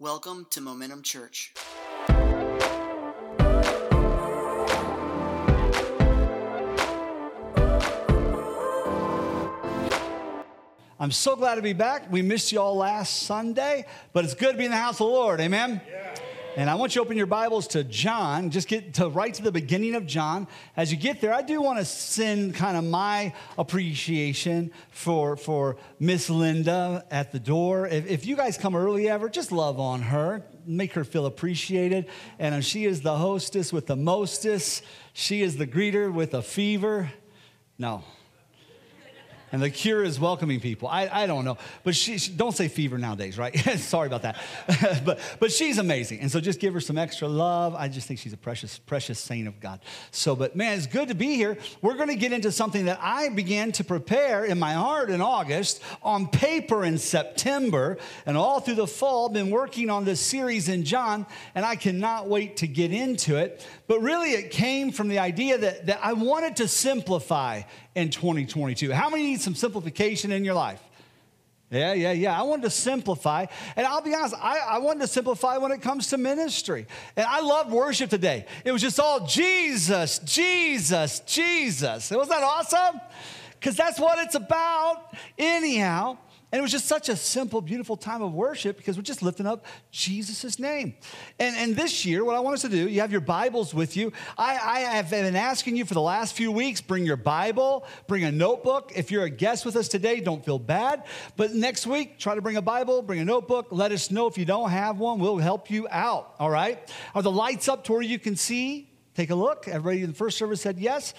Welcome to Momentum Church. I'm so glad to be back. We missed you all last Sunday, but it's good to be in the house of the Lord. Amen. And I want you to open your Bibles to John. Just get to right to the beginning of John. As you get there, I do want to send kind of my appreciation for for Miss Linda at the door. If, if you guys come early ever, just love on her, make her feel appreciated. And she is the hostess with the mostest, she is the greeter with a fever. No, and the cure is welcoming people. I, I don't know. But she, she don't say fever nowadays, right? Sorry about that. but, but she's amazing. And so just give her some extra love. I just think she's a precious, precious saint of God. So, but man, it's good to be here. We're going to get into something that I began to prepare in my heart in August, on paper in September, and all through the fall, been working on this series in John, and I cannot wait to get into it. But really, it came from the idea that, that I wanted to simplify in 2022. How many need some simplification in your life? Yeah, yeah, yeah. I wanted to simplify. And I'll be honest, I, I, wanted to simplify when it comes to ministry. And I loved worship today. It was just all Jesus, Jesus, Jesus. Was that awesome? Because that's what it's about, anyhow. And it was just such a simple, beautiful time of worship because we're just lifting up Jesus' name. And, and this year, what I want us to do, you have your Bibles with you. I, I have been asking you for the last few weeks bring your Bible, bring a notebook. If you're a guest with us today, don't feel bad. But next week, try to bring a Bible, bring a notebook. Let us know if you don't have one. We'll help you out, all right? Are the lights up to where you can see? Take a look. Everybody in the first service said yes.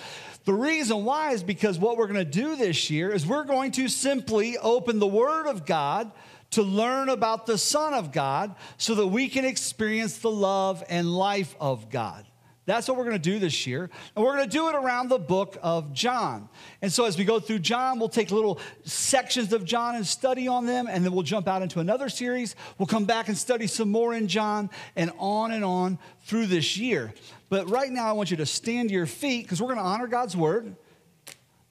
The reason why is because what we're going to do this year is we're going to simply open the Word of God to learn about the Son of God so that we can experience the love and life of God. That's what we're going to do this year. And we're going to do it around the book of John. And so as we go through John, we'll take little sections of John and study on them, and then we'll jump out into another series. We'll come back and study some more in John, and on and on through this year. But right now, I want you to stand to your feet because we're going to honor God's word.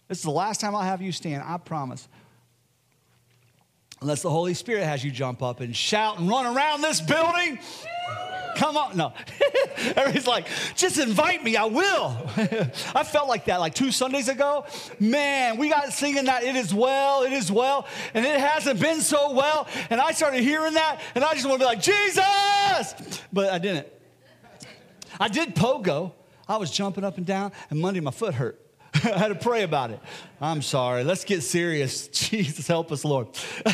This is the last time I'll have you stand, I promise. Unless the Holy Spirit has you jump up and shout and run around this building. Come on. No. Everybody's like, just invite me. I will. I felt like that like two Sundays ago. Man, we got singing that it is well, it is well, and it hasn't been so well. And I started hearing that, and I just want to be like, Jesus! But I didn't. I did pogo. I was jumping up and down, and Monday my foot hurt. I had to pray about it. I'm sorry. Let's get serious. Jesus, help us, Lord.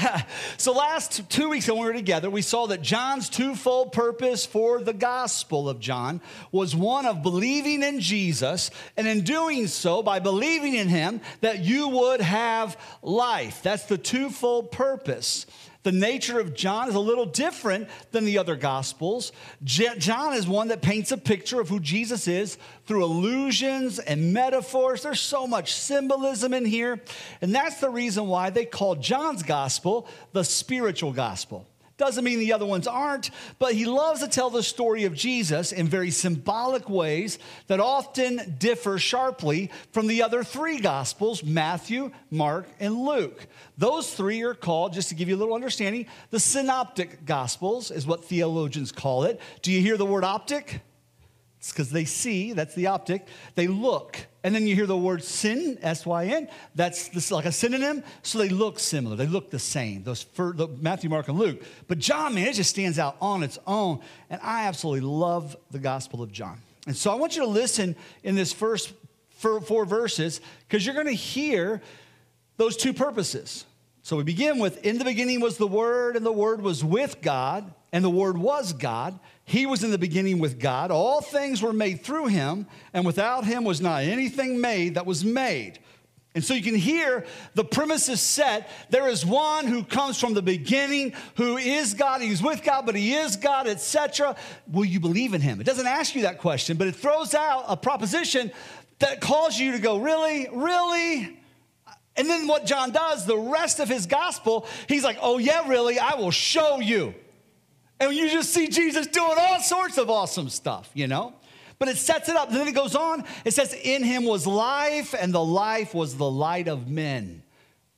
so, last two weeks when we were together, we saw that John's twofold purpose for the Gospel of John was one of believing in Jesus, and in doing so, by believing in him, that you would have life. That's the twofold purpose. The nature of John is a little different than the other gospels. John is one that paints a picture of who Jesus is through allusions and metaphors. There's so much symbolism in here. And that's the reason why they call John's gospel the spiritual gospel. Doesn't mean the other ones aren't, but he loves to tell the story of Jesus in very symbolic ways that often differ sharply from the other three gospels Matthew, Mark, and Luke. Those three are called, just to give you a little understanding, the synoptic gospels, is what theologians call it. Do you hear the word optic? It's because they see, that's the optic. They look. And then you hear the word sin, S Y N. That's this, like a synonym. So they look similar. They look the same. Those for, the, Matthew, Mark, and Luke. But John, man, it just stands out on its own. And I absolutely love the Gospel of John. And so I want you to listen in this first four, four verses because you're going to hear those two purposes. So we begin with In the beginning was the Word, and the Word was with God, and the Word was God. He was in the beginning with God. All things were made through him, and without him was not anything made that was made. And so you can hear the premise is set. There is one who comes from the beginning, who is God. He's with God, but he is God, etc. Will you believe in him? It doesn't ask you that question, but it throws out a proposition that calls you to go, really, really? And then what John does, the rest of his gospel, he's like, oh, yeah, really, I will show you. And you just see Jesus doing all sorts of awesome stuff, you know? But it sets it up. And then it goes on. It says, In him was life, and the life was the light of men.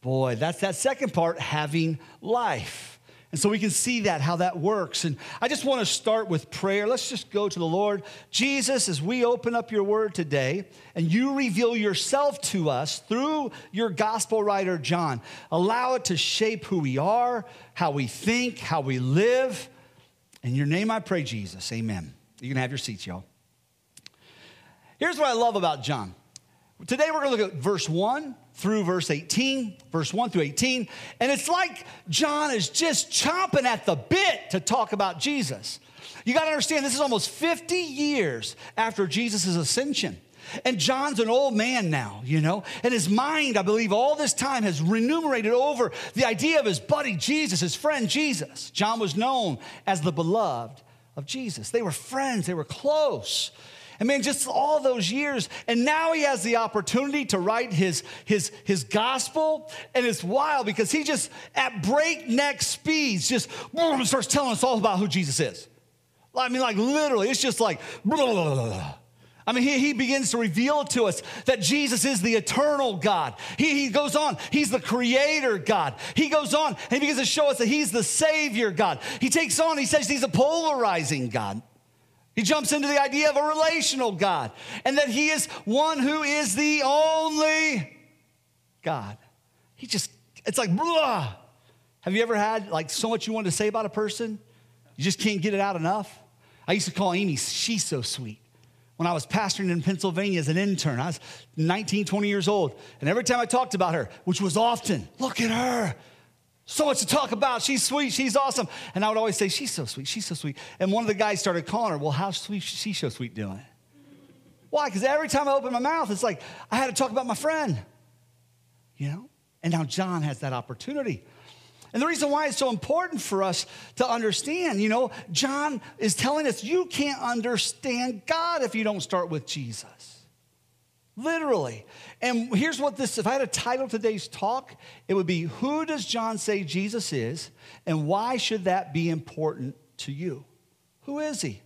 Boy, that's that second part, having life. And so we can see that, how that works. And I just want to start with prayer. Let's just go to the Lord. Jesus, as we open up your word today and you reveal yourself to us through your gospel writer, John, allow it to shape who we are, how we think, how we live. In your name I pray, Jesus. Amen. You can have your seats, y'all. Here's what I love about John. Today we're going to look at verse 1 through verse 18, verse 1 through 18. And it's like John is just chomping at the bit to talk about Jesus. You got to understand, this is almost 50 years after Jesus' ascension. And John's an old man now, you know, and his mind, I believe, all this time has renumerated over the idea of his buddy Jesus, his friend Jesus. John was known as the beloved of Jesus. They were friends, they were close. I mean, just all those years. And now he has the opportunity to write his, his, his gospel. And it's wild because he just, at breakneck speeds, just boom, starts telling us all about who Jesus is. I mean, like literally, it's just like, blah, blah, blah, I mean, he, he begins to reveal to us that Jesus is the eternal God. He, he goes on, he's the creator God. He goes on and he begins to show us that he's the savior God. He takes on, he says he's a polarizing God. He jumps into the idea of a relational God and that He is one who is the only God. He just, it's like, blah. Have you ever had like so much you wanted to say about a person? You just can't get it out enough? I used to call Amy, she's so sweet. When I was pastoring in Pennsylvania as an intern, I was 19, 20 years old. And every time I talked about her, which was often, look at her. So much to talk about. She's sweet. She's awesome. And I would always say, She's so sweet. She's so sweet. And one of the guys started calling her, Well, how's sweet she so sweet doing? Why? Because every time I open my mouth, it's like I had to talk about my friend. You know? And now John has that opportunity. And the reason why it's so important for us to understand, you know, John is telling us you can't understand God if you don't start with Jesus. Literally. And here's what this if I had a title today's talk, it would be Who does John say Jesus is, and why should that be important to you? Who is he?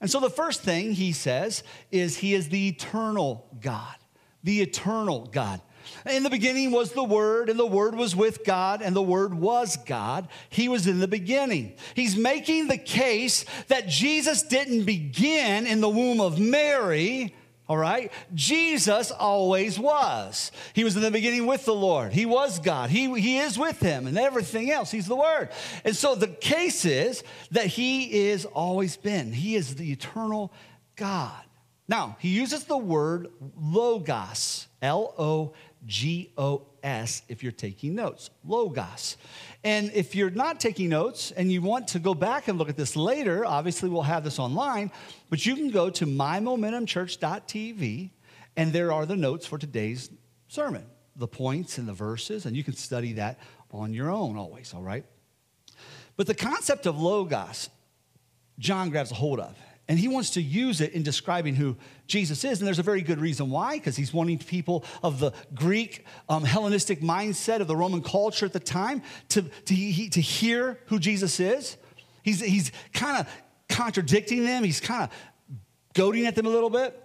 And so the first thing he says is he is the eternal God. The eternal God. In the beginning was the Word, and the Word was with God, and the Word was God. He was in the beginning. He's making the case that Jesus didn't begin in the womb of Mary all right? Jesus always was. He was in the beginning with the Lord. He was God. He, he is with him and everything else. He's the Word. And so the case is that He is always been. He is the eternal God. Now, He uses the word logos, L O G O S, if you're taking notes. Logos. And if you're not taking notes and you want to go back and look at this later, obviously we'll have this online, but you can go to mymomentumchurch.tv and there are the notes for today's sermon, the points and the verses, and you can study that on your own always, all right? But the concept of logos, John grabs a hold of. And he wants to use it in describing who Jesus is. And there's a very good reason why, because he's wanting people of the Greek um, Hellenistic mindset of the Roman culture at the time to, to, he, to hear who Jesus is. He's, he's kind of contradicting them, he's kind of goading at them a little bit.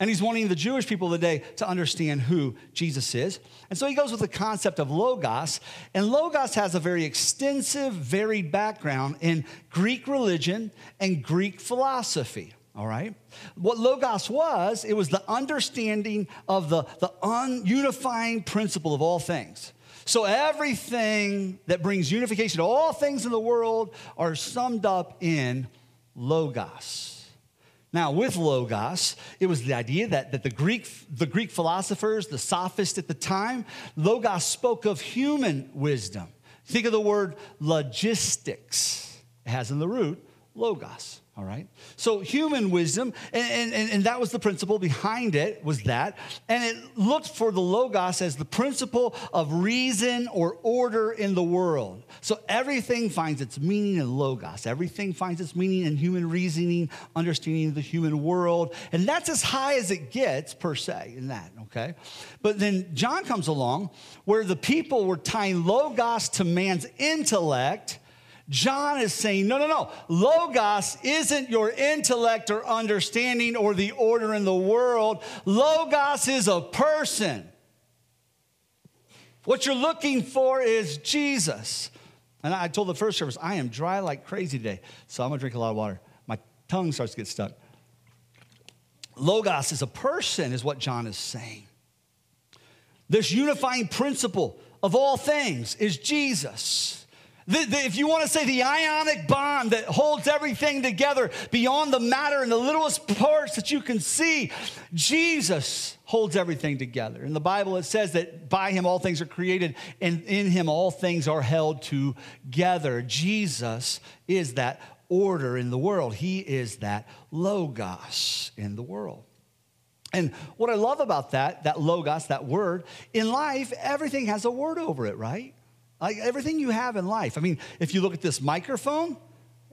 And he's wanting the Jewish people of the day to understand who Jesus is. And so he goes with the concept of Logos. And Logos has a very extensive, varied background in Greek religion and Greek philosophy. All right? What Logos was, it was the understanding of the, the ununifying principle of all things. So everything that brings unification to all things in the world are summed up in Logos. Now, with logos, it was the idea that, that the, Greek, the Greek philosophers, the sophists at the time, logos spoke of human wisdom. Think of the word logistics, it has in the root logos all right? So human wisdom and, and, and that was the principle behind it was that. And it looked for the logos as the principle of reason or order in the world. So everything finds its meaning in logos. Everything finds its meaning in human reasoning understanding of the human world. And that's as high as it gets per se in that okay? But then john comes along where the people were tying logos to man's intellect John is saying, no, no, no. Logos isn't your intellect or understanding or the order in the world. Logos is a person. What you're looking for is Jesus. And I told the first service, I am dry like crazy today, so I'm gonna drink a lot of water. My tongue starts to get stuck. Logos is a person, is what John is saying. This unifying principle of all things is Jesus. The, the, if you want to say the ionic bond that holds everything together beyond the matter and the littlest parts that you can see, Jesus holds everything together. In the Bible, it says that by him all things are created, and in him all things are held together. Jesus is that order in the world, he is that logos in the world. And what I love about that, that logos, that word, in life, everything has a word over it, right? Like everything you have in life. I mean, if you look at this microphone,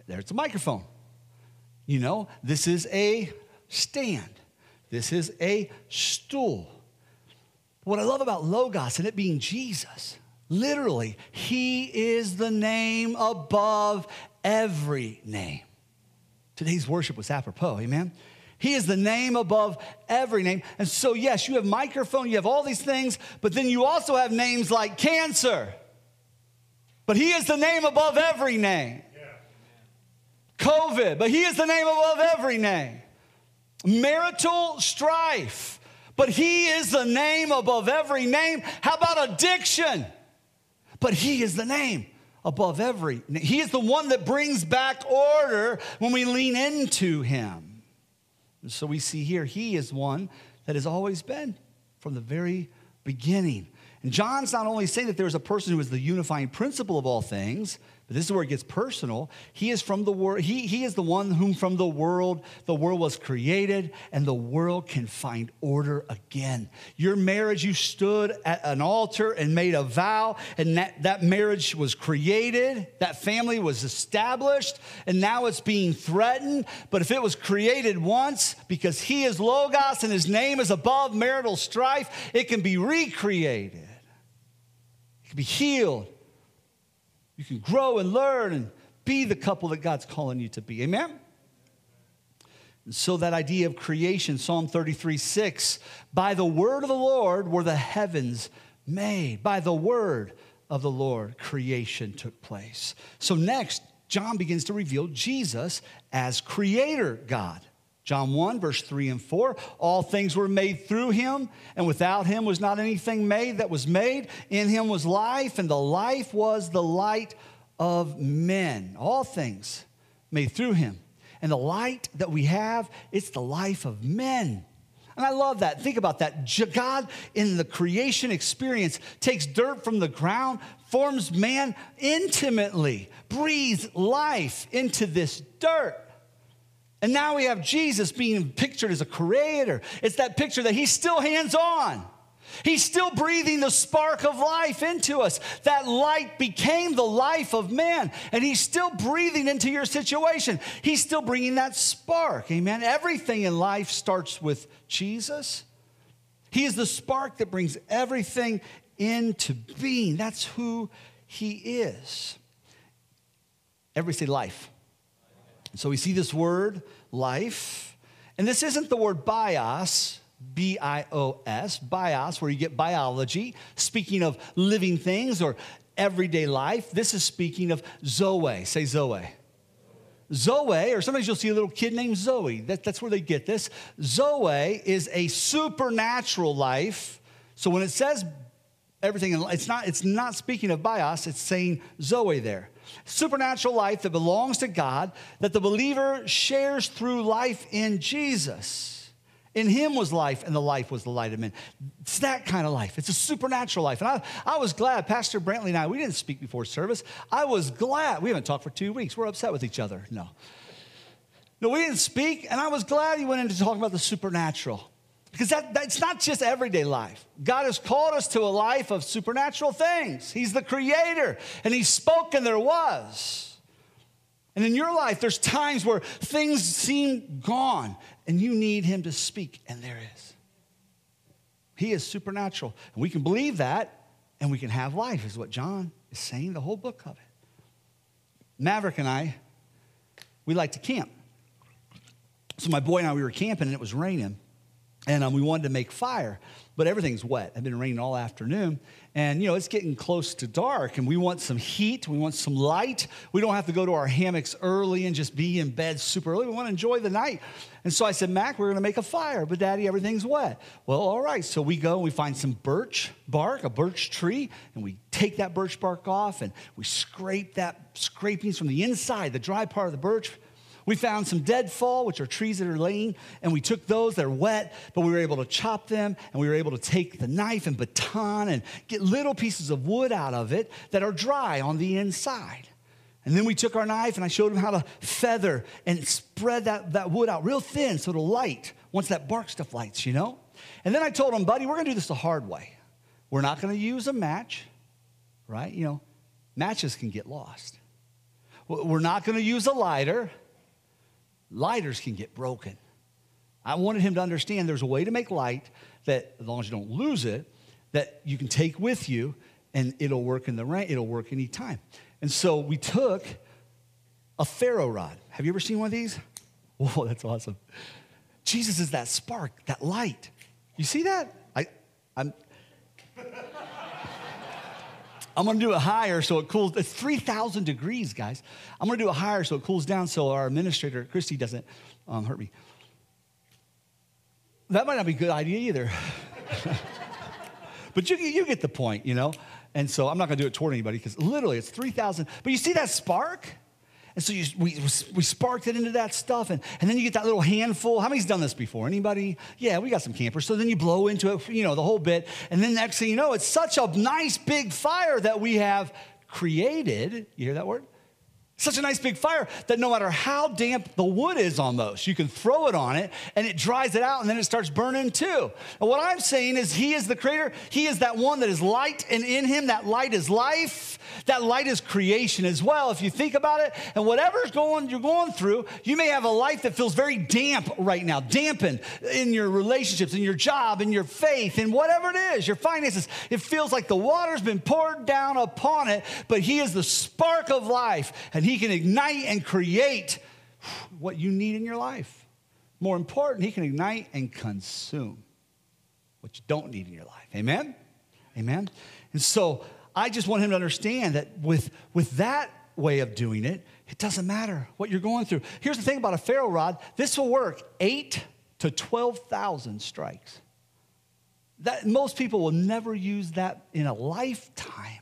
there's a microphone. You know, this is a stand. This is a stool. What I love about Logos and it being Jesus, literally, He is the name above every name. Today's worship was apropos, amen? He is the name above every name. And so, yes, you have microphone, you have all these things, but then you also have names like cancer but he is the name above every name. COVID, but he is the name above every name. Marital strife, but he is the name above every name. How about addiction? But he is the name above every. He is the one that brings back order when we lean into him. And so we see here, he is one that has always been from the very beginning. And John's not only saying that there's a person who is the unifying principle of all things, but this is where it gets personal. He is from the world, he, he is the one whom from the world, the world was created, and the world can find order again. Your marriage, you stood at an altar and made a vow, and that, that marriage was created, that family was established, and now it's being threatened. But if it was created once, because he is Logos and his name is above marital strife, it can be recreated. Be healed you can grow and learn and be the couple that God's calling you to be. Amen? And so, that idea of creation, Psalm 33 6, by the word of the Lord were the heavens made. By the word of the Lord, creation took place. So, next, John begins to reveal Jesus as creator God. John 1, verse 3 and 4 All things were made through him, and without him was not anything made that was made. In him was life, and the life was the light of men. All things made through him. And the light that we have, it's the life of men. And I love that. Think about that. God, in the creation experience, takes dirt from the ground, forms man intimately, breathes life into this dirt. And now we have Jesus being pictured as a creator. It's that picture that he's still hands on. He's still breathing the spark of life into us. That light became the life of man, and he's still breathing into your situation. He's still bringing that spark. Amen. Everything in life starts with Jesus. He is the spark that brings everything into being. That's who he is. Everybody say life. So we see this word, life. And this isn't the word bios, B I O S, bios, where you get biology, speaking of living things or everyday life. This is speaking of Zoe. Say Zoe. Zoe, or sometimes you'll see a little kid named Zoe. That, that's where they get this. Zoe is a supernatural life. So when it says everything, it's not, it's not speaking of bios, it's saying Zoe there supernatural life that belongs to God that the believer shares through life in Jesus. In him was life, and the life was the light of men. It's that kind of life. It's a supernatural life. And I, I was glad, Pastor Brantley and I, we didn't speak before service. I was glad. We haven't talked for two weeks. We're upset with each other. No. No, we didn't speak, and I was glad he went into talking about the supernatural. Because that, that's not just everyday life. God has called us to a life of supernatural things. He's the creator, and He spoke, and there was. And in your life, there's times where things seem gone, and you need Him to speak, and there is. He is supernatural. And we can believe that, and we can have life, is what John is saying, the whole book of it. Maverick and I, we like to camp. So my boy and I, we were camping, and it was raining. And um, we wanted to make fire but everything's wet. It's been raining all afternoon. And you know it's getting close to dark and we want some heat. We want some light. We don't have to go to our hammocks early and just be in bed super early. We want to enjoy the night. And so i said mac we're going to make a fire but daddy everything's wet. Well all right. So we go and we find some birch bark a birch tree and we take that birch bark off and we scrape that scrapings from the inside the dry part of the birch we found some deadfall, which are trees that are laying, and we took those. They're wet, but we were able to chop them, and we were able to take the knife and baton and get little pieces of wood out of it that are dry on the inside. And then we took our knife, and I showed him how to feather and spread that, that wood out real thin so it'll light once that bark stuff lights, you know? And then I told him, buddy, we're gonna do this the hard way. We're not gonna use a match, right? You know, matches can get lost. We're not gonna use a lighter lighters can get broken. I wanted him to understand there's a way to make light that, as long as you don't lose it, that you can take with you and it'll work in the rain, it'll work anytime. And so we took a ferro rod. Have you ever seen one of these? Whoa, that's awesome. Jesus is that spark, that light. You see that? I, I'm, I'm gonna do it higher so it cools. It's 3,000 degrees, guys. I'm gonna do it higher so it cools down so our administrator, Christy, doesn't um, hurt me. That might not be a good idea either. but you, you get the point, you know? And so I'm not gonna do it toward anybody because literally it's 3,000. But you see that spark? And so you, we, we sparked it into that stuff, and, and then you get that little handful. How many's done this before? Anybody? Yeah, we got some campers. So then you blow into it, you know, the whole bit. And then next thing you know, it's such a nice big fire that we have created. You hear that word? Such a nice big fire that no matter how damp the wood is almost, you can throw it on it and it dries it out and then it starts burning too. And what I'm saying is, He is the creator. He is that one that is light, and in Him, that light is life. That light is creation as well, if you think about it. And whatever's going you're going through, you may have a life that feels very damp right now, dampened in your relationships, in your job, in your faith, in whatever it is, your finances. It feels like the water's been poured down upon it, but He is the spark of life, and He can ignite and create what you need in your life. More important, He can ignite and consume what you don't need in your life. Amen? Amen? And so I just want him to understand that with, with that way of doing it, it doesn't matter what you're going through. Here's the thing about a ferro rod this will work eight to 12,000 strikes. That, most people will never use that in a lifetime.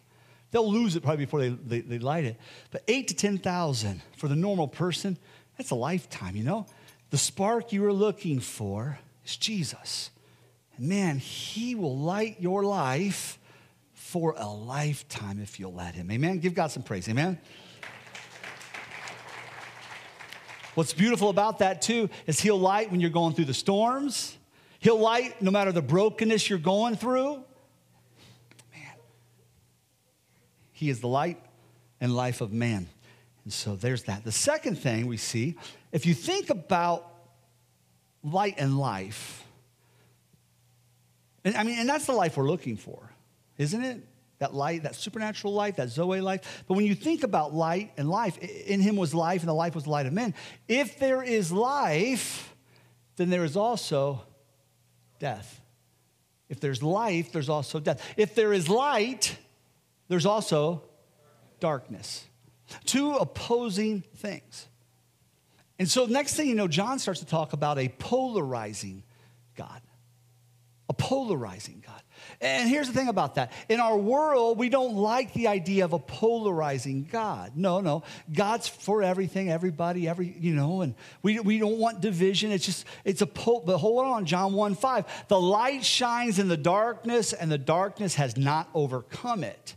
They'll lose it probably before they, they, they light it. But eight to 10,000 for the normal person, that's a lifetime, you know? The spark you are looking for is Jesus. And man, he will light your life for a lifetime if you'll let Him. Amen? Give God some praise. Amen? What's beautiful about that, too, is He'll light when you're going through the storms. He'll light no matter the brokenness you're going through. Man, He is the light and life of man. And so there's that. The second thing we see, if you think about light and life, and I mean, and that's the life we're looking for isn't it? That light, that supernatural life, that Zoe life. But when you think about light and life, in him was life, and the life was the light of men. If there is life, then there is also death. If there's life, there's also death. If there is light, there's also darkness. Two opposing things. And so, next thing you know, John starts to talk about a polarizing God. A polarizing God. And here's the thing about that. In our world, we don't like the idea of a polarizing God. No, no. God's for everything, everybody, every, you know, and we, we don't want division. It's just, it's a, pol- but hold on, John 1 5. The light shines in the darkness, and the darkness has not overcome it.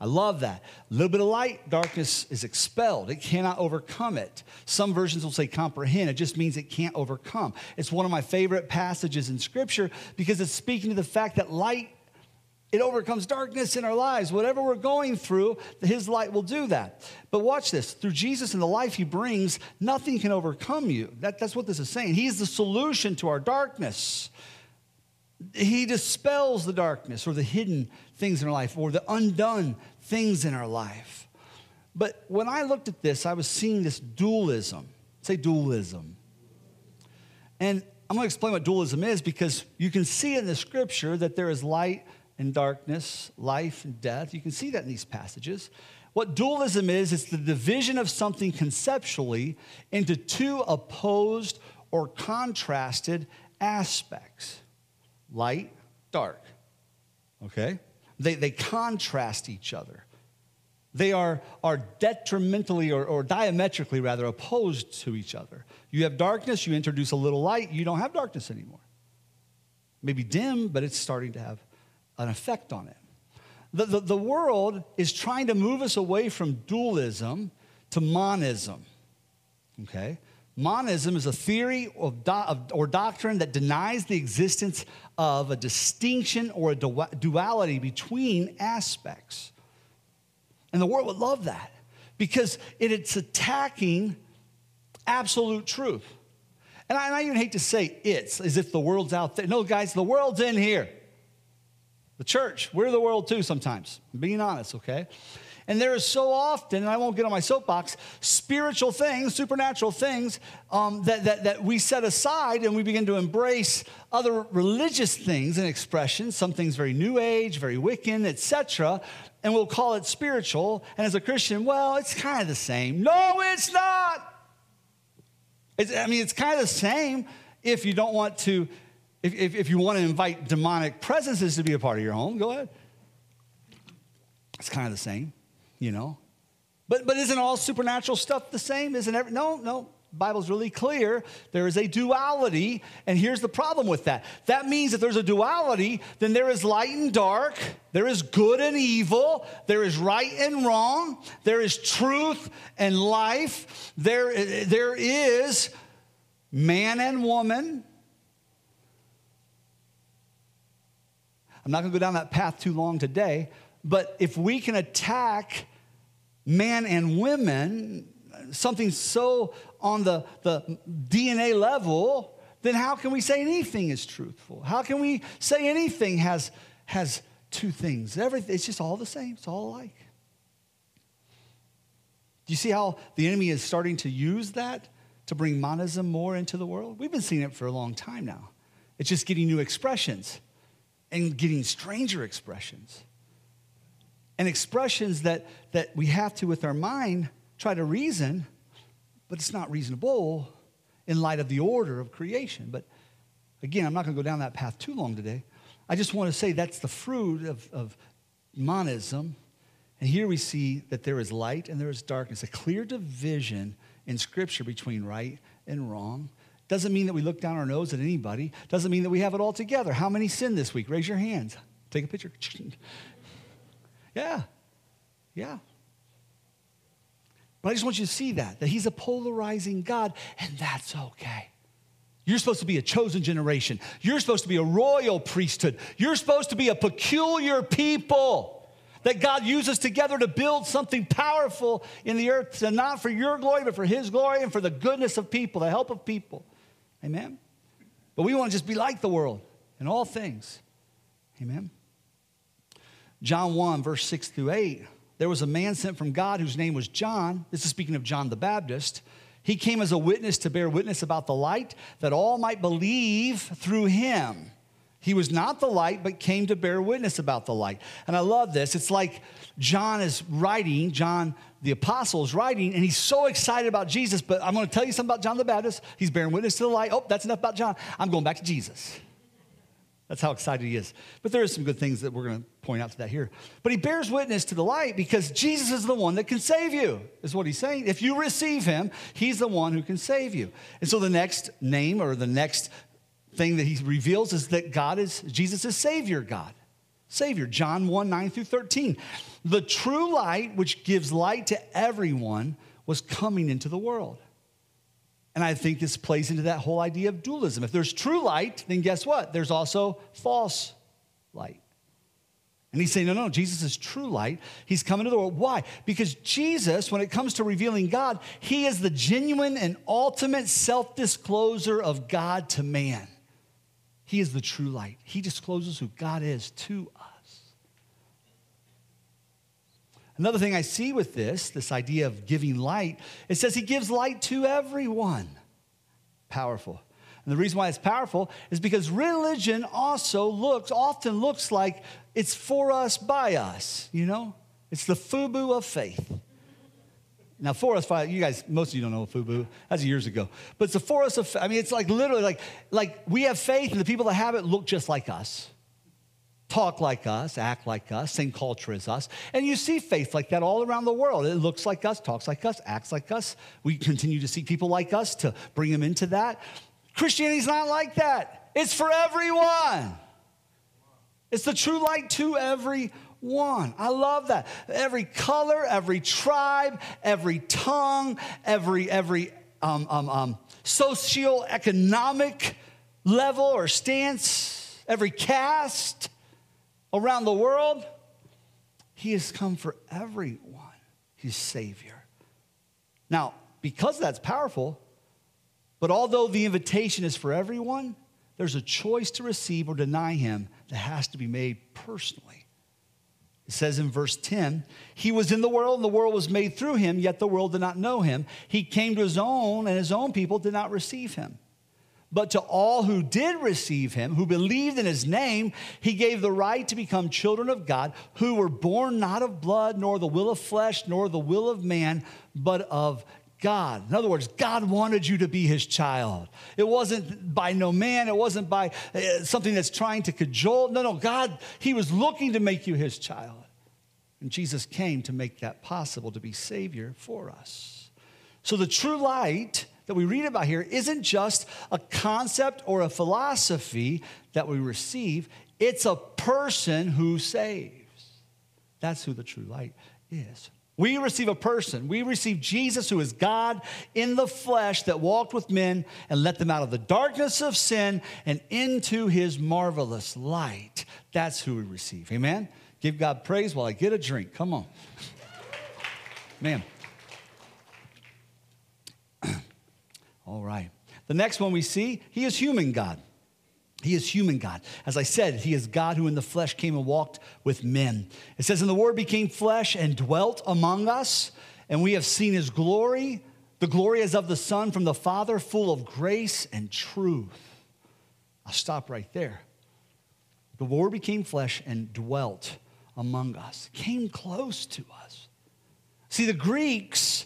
I love that. A little bit of light, darkness is expelled. It cannot overcome it. Some versions will say comprehend. It just means it can't overcome. It's one of my favorite passages in Scripture because it's speaking to the fact that light it overcomes darkness in our lives. Whatever we're going through, His light will do that. But watch this through Jesus and the life He brings, nothing can overcome you. That, that's what this is saying. He's the solution to our darkness. He dispels the darkness or the hidden things in our life or the undone things in our life. But when I looked at this, I was seeing this dualism. Say dualism. And I'm going to explain what dualism is because you can see in the scripture that there is light and darkness, life and death. You can see that in these passages. What dualism is, it's the division of something conceptually into two opposed or contrasted aspects light, dark. Okay? They, they contrast each other. They are, are detrimentally or, or diametrically, rather, opposed to each other. You have darkness, you introduce a little light, you don't have darkness anymore. Maybe dim, but it's starting to have an effect on it. The, the, the world is trying to move us away from dualism to monism. Okay? Monism is a theory of do, of, or doctrine that denies the existence of a distinction or a duality between aspects. And the world would love that because it, it's attacking absolute truth. And I, and I even hate to say it's as if the world's out there. No, guys, the world's in here. The church, we're the world too sometimes, I'm being honest, okay? And there is so often, and I won't get on my soapbox, spiritual things, supernatural things um, that, that, that we set aside and we begin to embrace other religious things and expressions, some things very new age, very Wiccan, etc and we'll call it spiritual. And as a Christian, well, it's kind of the same. No, it's not. It's, I mean, it's kind of the same if you don't want to, if, if, if you want to invite demonic presences to be a part of your home, go ahead. It's kind of the same, you know. But, but isn't all supernatural stuff the same? Isn't every, no, no. Bible's really clear. There is a duality, and here's the problem with that. That means if there's a duality, then there is light and dark, there is good and evil, there is right and wrong, there is truth and life, there, there is man and woman. I'm not going to go down that path too long today, but if we can attack men and women, something so on the, the DNA level, then how can we say anything is truthful? How can we say anything has, has two things? Everything, it's just all the same, it's all alike. Do you see how the enemy is starting to use that to bring monism more into the world? We've been seeing it for a long time now. It's just getting new expressions and getting stranger expressions. And expressions that, that we have to, with our mind, try to reason but it's not reasonable in light of the order of creation. But again, I'm not going to go down that path too long today. I just want to say that's the fruit of, of monism. And here we see that there is light and there is darkness, a clear division in Scripture between right and wrong. Doesn't mean that we look down our nose at anybody. Doesn't mean that we have it all together. How many sinned this week? Raise your hands. Take a picture. yeah. Yeah. But I just want you to see that, that he's a polarizing God, and that's okay. You're supposed to be a chosen generation. You're supposed to be a royal priesthood. You're supposed to be a peculiar people that God uses together to build something powerful in the earth, and not for your glory, but for his glory and for the goodness of people, the help of people. Amen? But we want to just be like the world in all things. Amen? John 1, verse 6 through 8 there was a man sent from God whose name was John. This is speaking of John the Baptist. He came as a witness to bear witness about the light, that all might believe through him. He was not the light, but came to bear witness about the light. And I love this. It's like John is writing, John the apostle is writing, and he's so excited about Jesus. But I'm going to tell you something about John the Baptist. He's bearing witness to the light. Oh, that's enough about John. I'm going back to Jesus. That's how excited he is. But there are some good things that we're going to point out to that here. But he bears witness to the light because Jesus is the one that can save you, is what he's saying. If you receive him, he's the one who can save you. And so the next name or the next thing that he reveals is that God is, Jesus is Savior God. Savior, John 1 9 through 13. The true light, which gives light to everyone, was coming into the world. And I think this plays into that whole idea of dualism. If there's true light, then guess what? There's also false light. And he's saying, no, no, Jesus is true light. He's coming to the world. Why? Because Jesus, when it comes to revealing God, he is the genuine and ultimate self discloser of God to man. He is the true light. He discloses who God is to us. Another thing I see with this, this idea of giving light, it says he gives light to everyone. Powerful. And the reason why it's powerful is because religion also looks, often looks like it's for us, by us, you know? It's the FUBU of faith. Now, for us, you guys, most of you don't know FUBU. That's years ago. But it's the for us of, I mean, it's like literally like, like we have faith and the people that have it look just like us talk like us, act like us, same culture as us. And you see faith like that all around the world. It looks like us, talks like us, acts like us. We continue to see people like us to bring them into that. Christianity's not like that. It's for everyone. It's the true light to everyone. I love that. Every color, every tribe, every tongue, every every um, um, um, socioeconomic level or stance, every caste, around the world. He has come for everyone. He's Savior. Now, because that's powerful, but although the invitation is for everyone, there's a choice to receive or deny him that has to be made personally. It says in verse 10 He was in the world, and the world was made through him, yet the world did not know him. He came to his own, and his own people did not receive him. But to all who did receive him, who believed in his name, he gave the right to become children of God, who were born not of blood, nor the will of flesh, nor the will of man, but of God. In other words, God wanted you to be his child. It wasn't by no man, it wasn't by uh, something that's trying to cajole. No, no, God, he was looking to make you his child. And Jesus came to make that possible, to be Savior for us. So the true light that we read about here isn't just a concept or a philosophy that we receive, it's a person who saves. That's who the true light is. We receive a person. We receive Jesus, who is God in the flesh that walked with men and let them out of the darkness of sin and into his marvelous light. That's who we receive. Amen? Give God praise while I get a drink. Come on. Man. All right. The next one we see, he is human God. He is human God. As I said, he is God who in the flesh came and walked with men. It says, And the word became flesh and dwelt among us, and we have seen his glory. The glory is of the Son from the Father, full of grace and truth. I'll stop right there. The word became flesh and dwelt among us, came close to us. See, the Greeks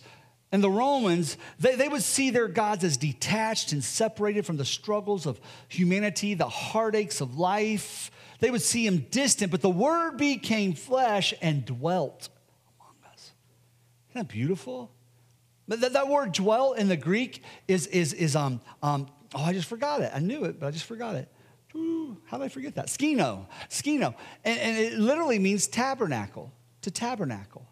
and the Romans, they, they would see their gods as detached and separated from the struggles of humanity, the heartaches of life. They would see him distant, but the word became flesh and dwelt among us. Isn't that beautiful? That, that word dwell in the Greek is, is, is um, um, oh, I just forgot it. I knew it, but I just forgot it. How did I forget that? Skino, skino. And, and it literally means tabernacle, to tabernacle.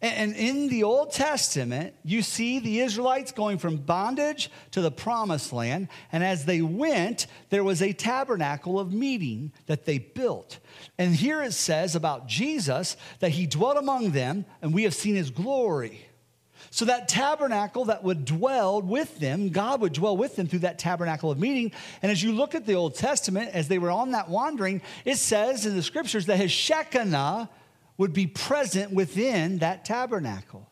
And in the Old Testament, you see the Israelites going from bondage to the promised land. And as they went, there was a tabernacle of meeting that they built. And here it says about Jesus that he dwelt among them, and we have seen his glory. So that tabernacle that would dwell with them, God would dwell with them through that tabernacle of meeting. And as you look at the Old Testament, as they were on that wandering, it says in the scriptures that his Shekinah would be present within that tabernacle.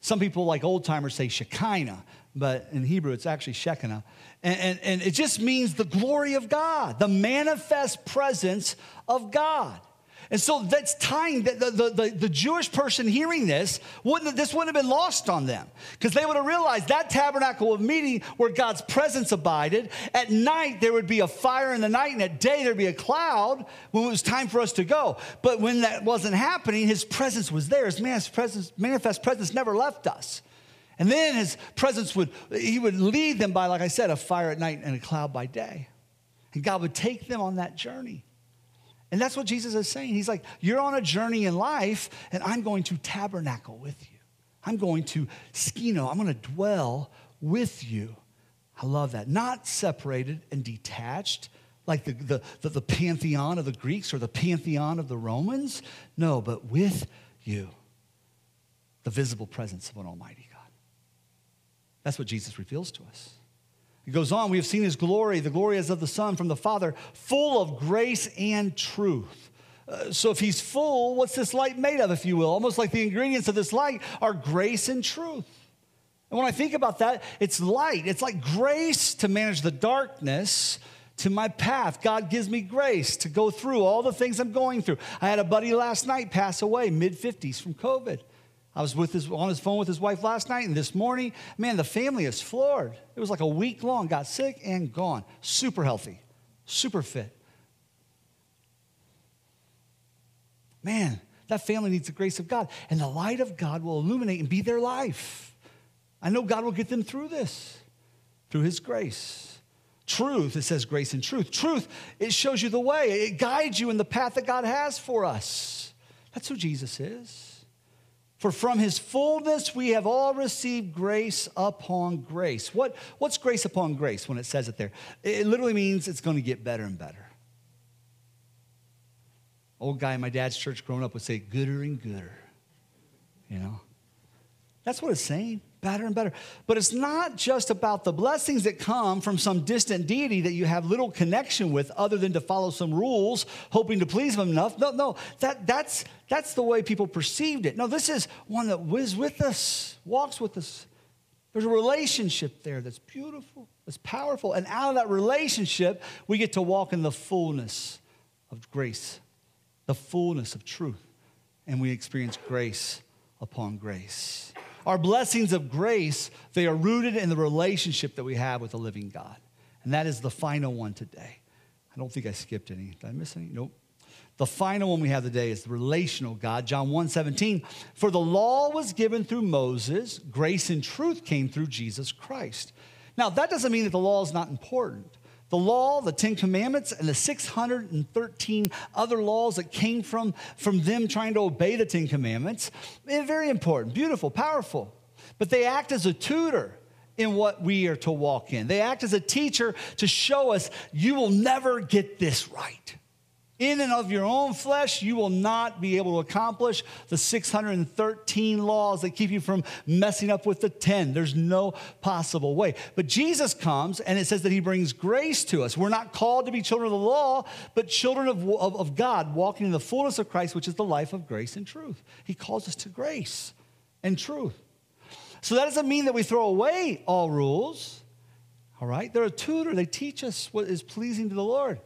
Some people, like old timers, say Shekinah, but in Hebrew it's actually Shekinah. And, and, and, it just means the glory of God, the manifest presence of God. And so that's tying the, the, the, the, Jewish person hearing this, wouldn't, this wouldn't have been lost on them because they would have realized that tabernacle of meeting where God's presence abided. At night, there would be a fire in the night, and at day, there'd be a cloud when it was time for us to go. But when that wasn't happening, his presence was there. His manifest presence, manifest presence never left us. And then his presence would, he would lead them by, like I said, a fire at night and a cloud by day. And God would take them on that journey. And that's what Jesus is saying. He's like, You're on a journey in life, and I'm going to tabernacle with you. I'm going to skino, I'm going to dwell with you. I love that. Not separated and detached like the, the, the, the pantheon of the Greeks or the pantheon of the Romans. No, but with you, the visible presence of an almighty God. That's what Jesus reveals to us. He goes on, we have seen his glory. The glory is of the Son from the Father, full of grace and truth. Uh, so if he's full, what's this light made of, if you will? Almost like the ingredients of this light are grace and truth. And when I think about that, it's light. It's like grace to manage the darkness to my path. God gives me grace to go through all the things I'm going through. I had a buddy last night pass away, mid 50s, from COVID. I was with his, on his phone with his wife last night, and this morning, man, the family is floored. It was like a week long, got sick and gone. Super healthy, super fit. Man, that family needs the grace of God, and the light of God will illuminate and be their life. I know God will get them through this, through His grace. Truth, it says grace and truth. Truth, it shows you the way, it guides you in the path that God has for us. That's who Jesus is. For from his fullness we have all received grace upon grace. What, what's grace upon grace when it says it there? It literally means it's going to get better and better. Old guy in my dad's church growing up would say, gooder and gooder. You know? That's what it's saying better and better. But it's not just about the blessings that come from some distant deity that you have little connection with other than to follow some rules, hoping to please them enough. No, no, that, that's, that's the way people perceived it. No, this is one that was with us, walks with us. There's a relationship there that's beautiful, that's powerful. And out of that relationship, we get to walk in the fullness of grace, the fullness of truth. And we experience grace upon grace. Our blessings of grace, they are rooted in the relationship that we have with the living God. And that is the final one today. I don't think I skipped any. Did I miss any? Nope. The final one we have today is the relational God. John 1 17. For the law was given through Moses, grace and truth came through Jesus Christ. Now, that doesn't mean that the law is not important. The law, the Ten Commandments, and the 613 other laws that came from, from them trying to obey the Ten Commandments, they're very important, beautiful, powerful. But they act as a tutor in what we are to walk in. They act as a teacher to show us you will never get this right in and of your own flesh, you will not be able to accomplish the 613 laws that keep you from messing up with the 10. There's no possible way. But Jesus comes and it says that he brings grace to us. We're not called to be children of the law, but children of, of, of God, walking in the fullness of Christ, which is the life of grace and truth. He calls us to grace and truth. So that doesn't mean that we throw away all rules. All right? They're a tutor, they teach us what is pleasing to the Lord.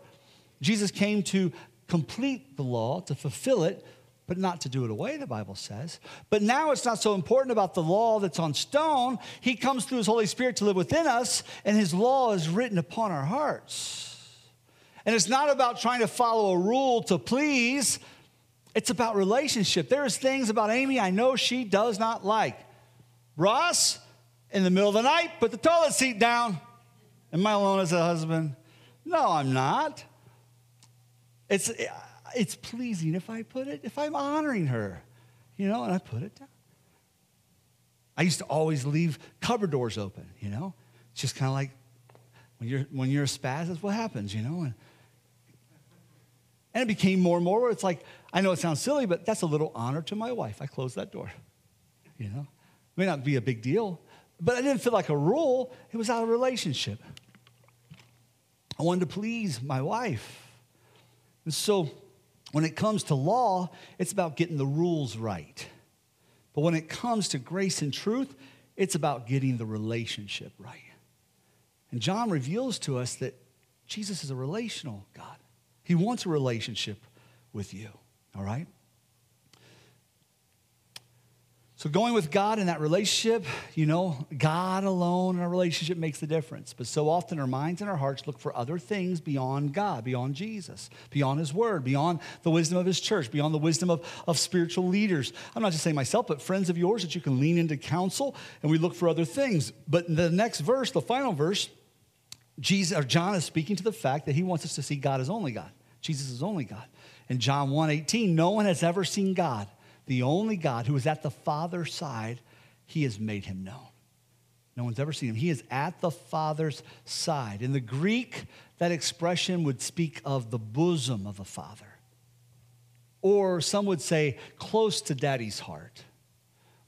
Jesus came to complete the law, to fulfill it, but not to do it away, the Bible says. But now it's not so important about the law that's on stone. He comes through his Holy Spirit to live within us, and his law is written upon our hearts. And it's not about trying to follow a rule to please, it's about relationship. There's things about Amy I know she does not like. Ross, in the middle of the night, put the toilet seat down. Am I alone as a husband? No, I'm not. It's, it's pleasing if I put it, if I'm honoring her, you know, and I put it down. I used to always leave cupboard doors open, you know. It's just kind of like when you're when you're a spaz, that's what happens, you know. And, and it became more and more where it's like, I know it sounds silly, but that's a little honor to my wife. I closed that door. You know? It may not be a big deal, but I didn't feel like a rule. It was out of relationship. I wanted to please my wife. And so when it comes to law, it's about getting the rules right. But when it comes to grace and truth, it's about getting the relationship right. And John reveals to us that Jesus is a relational God. He wants a relationship with you, all right? So, going with God in that relationship, you know, God alone in our relationship makes the difference. But so often our minds and our hearts look for other things beyond God, beyond Jesus, beyond His Word, beyond the wisdom of His church, beyond the wisdom of, of spiritual leaders. I'm not just saying myself, but friends of yours that you can lean into counsel, and we look for other things. But the next verse, the final verse, Jesus, or John is speaking to the fact that he wants us to see God as only God. Jesus is only God. In John 1 18, no one has ever seen God the only God who is at the Father's side, he has made him known. No one's ever seen him. He is at the Father's side. In the Greek, that expression would speak of the bosom of the Father. Or some would say, close to daddy's heart.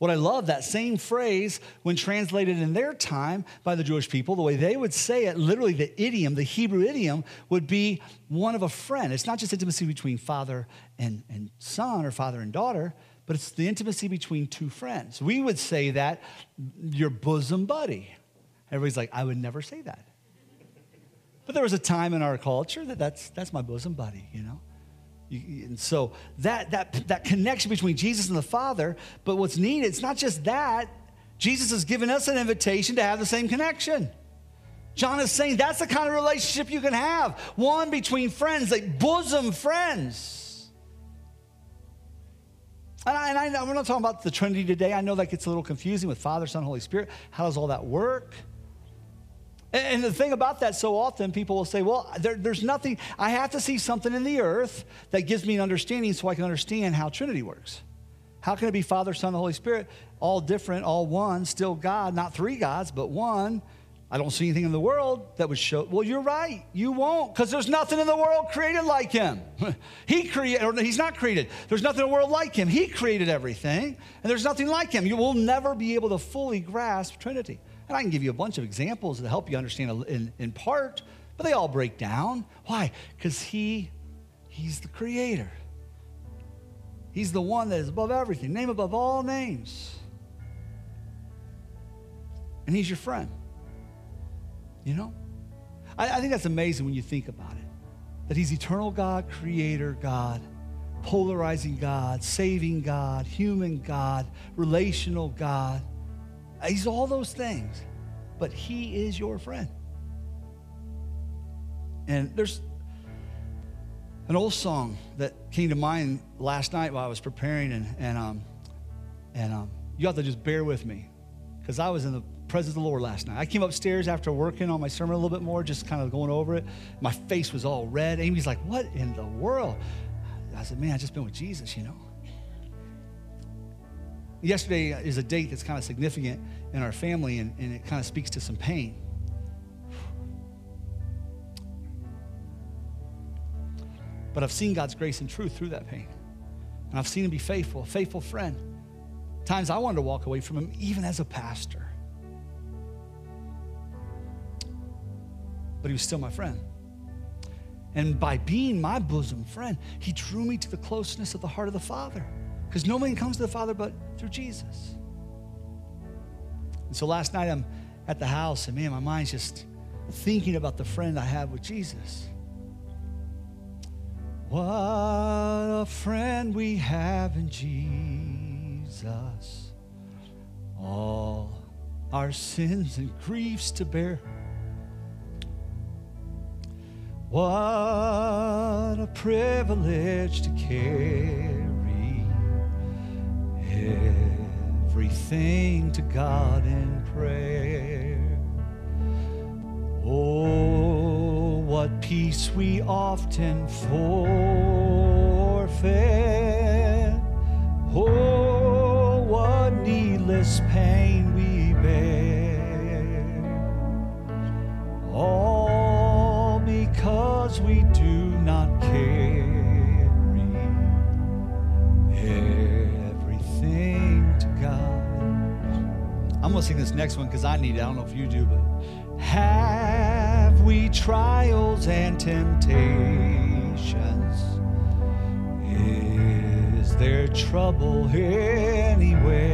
What I love, that same phrase, when translated in their time by the Jewish people, the way they would say it, literally the idiom, the Hebrew idiom, would be one of a friend. It's not just intimacy between father and, and son or father and daughter, but it's the intimacy between two friends. We would say that your bosom buddy. Everybody's like, I would never say that. But there was a time in our culture that that's, that's my bosom buddy, you know? And so that, that, that connection between Jesus and the Father, but what's needed, it's not just that. Jesus has given us an invitation to have the same connection. John is saying that's the kind of relationship you can have one between friends, like bosom friends. And, I, we're not talking about the Trinity today. I know that gets a little confusing with Father, Son, Holy Spirit. How does all that work? And the thing about that, so often people will say, well, there, there's nothing, I have to see something in the earth that gives me an understanding so I can understand how Trinity works. How can it be Father, Son, the Holy Spirit, all different, all one, still God, not three gods, but one? I don't see anything in the world that would show. Well, you're right. You won't, because there's nothing in the world created like him. he created, or he's not created. There's nothing in the world like him. He created everything, and there's nothing like him. You will never be able to fully grasp Trinity. And I can give you a bunch of examples to help you understand in, in part, but they all break down. Why? Because he, he's the creator. He's the one that is above everything, name above all names. And he's your friend. You know? I, I think that's amazing when you think about it. That he's eternal God, creator God, polarizing God, saving God, human God, relational God He's all those things, but He is your friend. And there's an old song that came to mind last night while I was preparing, and, and, um, and um, you have to just bear with me because I was in the presence of the Lord last night. I came upstairs after working on my sermon a little bit more, just kind of going over it. My face was all red. Amy's like, What in the world? I said, Man, I just been with Jesus, you know. Yesterday is a date that's kind of significant in our family, and, and it kind of speaks to some pain. But I've seen God's grace and truth through that pain. And I've seen him be faithful, a faithful friend. Times I wanted to walk away from him, even as a pastor. But he was still my friend. And by being my bosom friend, he drew me to the closeness of the heart of the Father. Because no man comes to the Father but through Jesus. And so last night I'm at the house, and man, my mind's just thinking about the friend I have with Jesus. What a friend we have in Jesus. All our sins and griefs to bear. What a privilege to carry everything to God in prayer. Oh, what peace we often forfeit. Oh, what needless pain sing this next one because I need it. I don't know if you do, but have we trials and temptations? Is there trouble anywhere?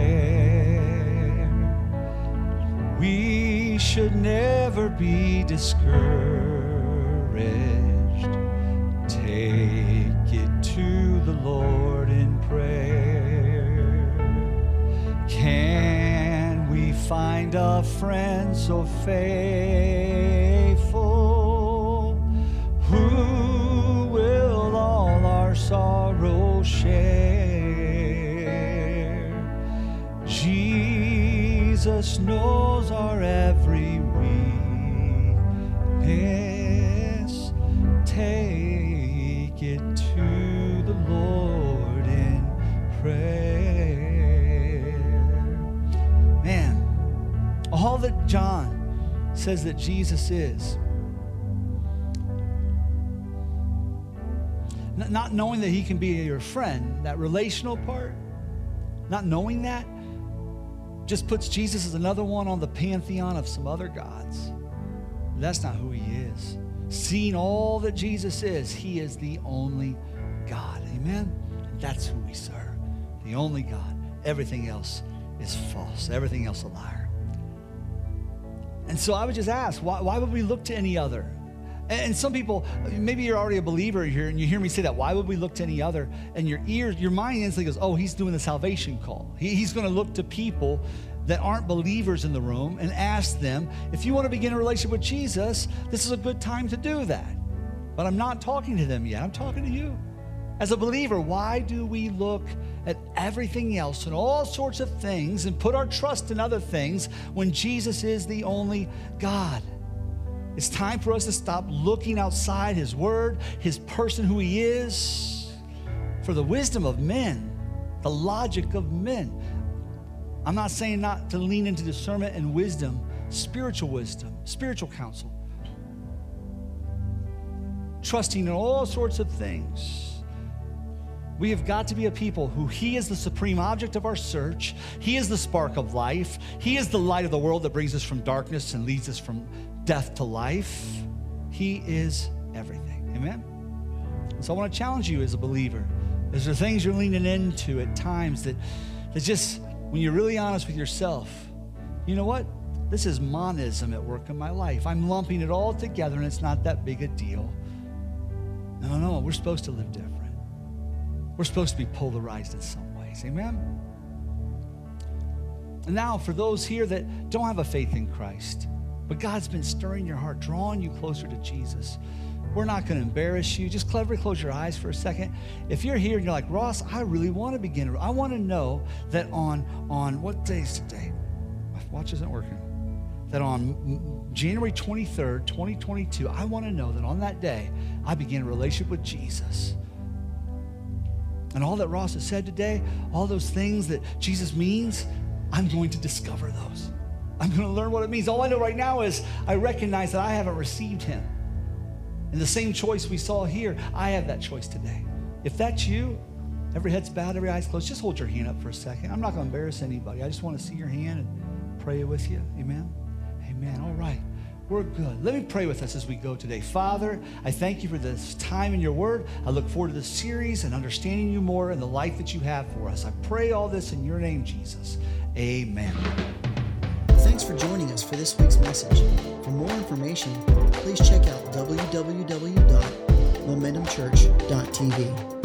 We should never be discouraged. Find a friend so faithful who will all our sorrow share. Jesus knows our every says that Jesus is. Not knowing that he can be your friend, that relational part, not knowing that just puts Jesus as another one on the pantheon of some other gods. That's not who he is. Seeing all that Jesus is, he is the only God. Amen? That's who we serve. the only God. Everything else is false, everything else a liar. And so I would just ask, why, why would we look to any other? And some people, maybe you're already a believer here and you hear me say that. Why would we look to any other? And your ear, your mind instantly goes, oh, he's doing the salvation call. He, he's going to look to people that aren't believers in the room and ask them, if you want to begin a relationship with Jesus, this is a good time to do that. But I'm not talking to them yet. I'm talking to you. As a believer, why do we look at everything else and all sorts of things and put our trust in other things when Jesus is the only God? It's time for us to stop looking outside His Word, His person, who He is, for the wisdom of men, the logic of men. I'm not saying not to lean into discernment and wisdom, spiritual wisdom, spiritual counsel, trusting in all sorts of things. We have got to be a people who He is the supreme object of our search. He is the spark of life. He is the light of the world that brings us from darkness and leads us from death to life. He is everything. Amen? So I want to challenge you as a believer. Is there things you're leaning into at times that, that just, when you're really honest with yourself, you know what? This is monism at work in my life. I'm lumping it all together and it's not that big a deal. No, no, we're supposed to live different. We're supposed to be polarized in some ways. Amen? And now, for those here that don't have a faith in Christ, but God's been stirring your heart, drawing you closer to Jesus. We're not going to embarrass you. Just cleverly close your eyes for a second. If you're here and you're like, Ross, I really want to begin. I want to know that on, on what day is today? My watch isn't working. That on January 23rd, 2022, I want to know that on that day, I begin a relationship with Jesus. And all that Ross has said today, all those things that Jesus means, I'm going to discover those. I'm going to learn what it means. All I know right now is I recognize that I haven't received him. And the same choice we saw here, I have that choice today. If that's you, every head's bowed, every eye's closed, just hold your hand up for a second. I'm not going to embarrass anybody. I just want to see your hand and pray with you. Amen. Amen. All right. We're good. Let me pray with us as we go today. Father, I thank you for this time in your word. I look forward to this series and understanding you more and the life that you have for us. I pray all this in your name, Jesus. Amen. Thanks for joining us for this week's message. For more information, please check out www.momentumchurch.tv.